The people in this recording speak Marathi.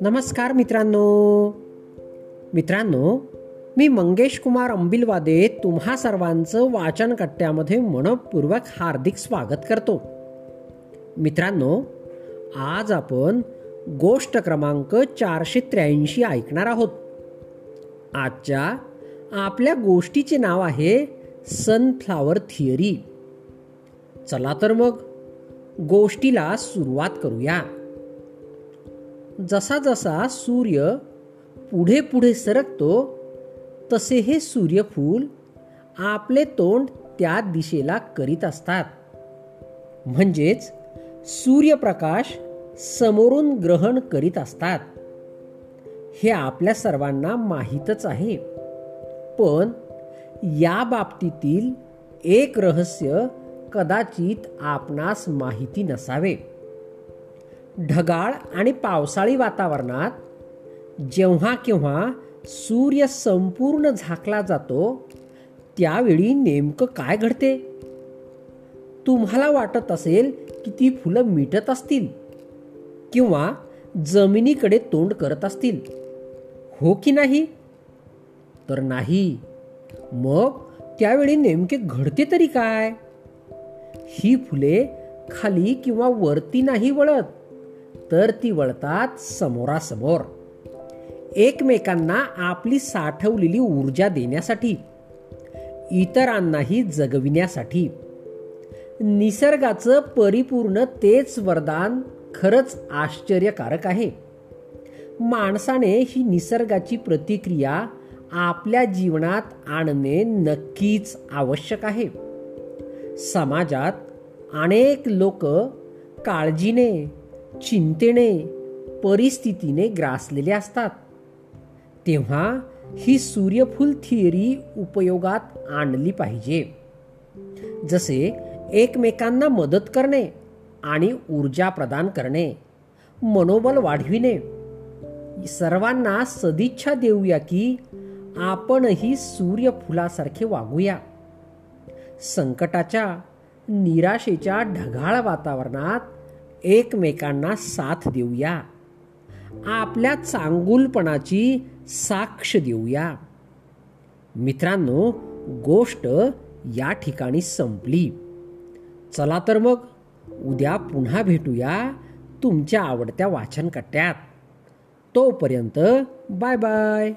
नमस्कार मित्रांनो. मित्रांनो मी मंगेश कुमार अंबिलवादे तुम्हा सर्वांचं वाचन कट्ट्यामध्ये मनपूर्वक हार्दिक स्वागत करतो. मित्रांनो आज आपण गोष्ट क्रमांक चारशे त्र्याऐंशी ऐकणार आहोत. आजच्या आपल्या गोष्टीचे नाव आहे सनफ्लावर थिअरी. चला तर मग गोष्टीला सुरुवात करूया. जसा जसा सूर्य पुढे पुढे सरकतो तसे हे सूर्यफूल आपले तोंड त्या दिशेला करीत असतात. म्हणजेच सूर्यप्रकाश समोरून ग्रहण करीत असतात. हे आपल्या सर्वांना माहीतच आहे. पण या बाबतीतील एक रहस्य कदाचित आपणास माहिती नसावे. ढगाळ आणि पावसाळी वातावरणात जेव्हा केव्हा सूर्य संपूर्ण झाकला जातो त्यावेळी नेमकं काय घडते? तुम्हाला वाटत असेल की ती फुलं मिटत असतील किंवा जमिनीकडे तोंड करत असतील. हो की नाही? तर नाही. मग त्यावेळी नेमके घडते तरी काय? ही फुले खाली किंवा वरती नाही वळत तर ती वळतात समोरासमोर. एकमेकांना आपली साठवलेली ऊर्जा देण्यासाठी इतरांनाही जगविण्यासाठी. निसर्गाचं परिपूर्ण तेच वरदान खरंच आश्चर्यकारक आहे. माणसाने ही निसर्गाची प्रतिक्रिया आपल्या जीवनात आणणे नक्कीच आवश्यक आहे. समाजात अनेक लोक काळजीने चिंतेने परिस्थितीने ग्रासलेले असतात. तेव्हा ही सूर्यफूल थिअरी उपयोगात आणली पाहिजे. जसे एकमेकांना मदत करणे आणि ऊर्जा प्रदान करणे मनोबल वाढविणे. सर्वांना सदिच्छा देऊया की आपणही सूर्यफुलासारखे वागूया. संकटाच्या निराशेच्या ढगाळ वातावरणात एकमेकांना साथ देऊया. आपल्या चांगुलपणाची साक्ष देऊया. मित्रांनो गोष्ट या ठिकाणी संपली. चला तर मग उद्या पुन्हा भेटूया तुमच्या आवडत्या वाचनकट्ट्यात. तोपर्यंत बाय बाय.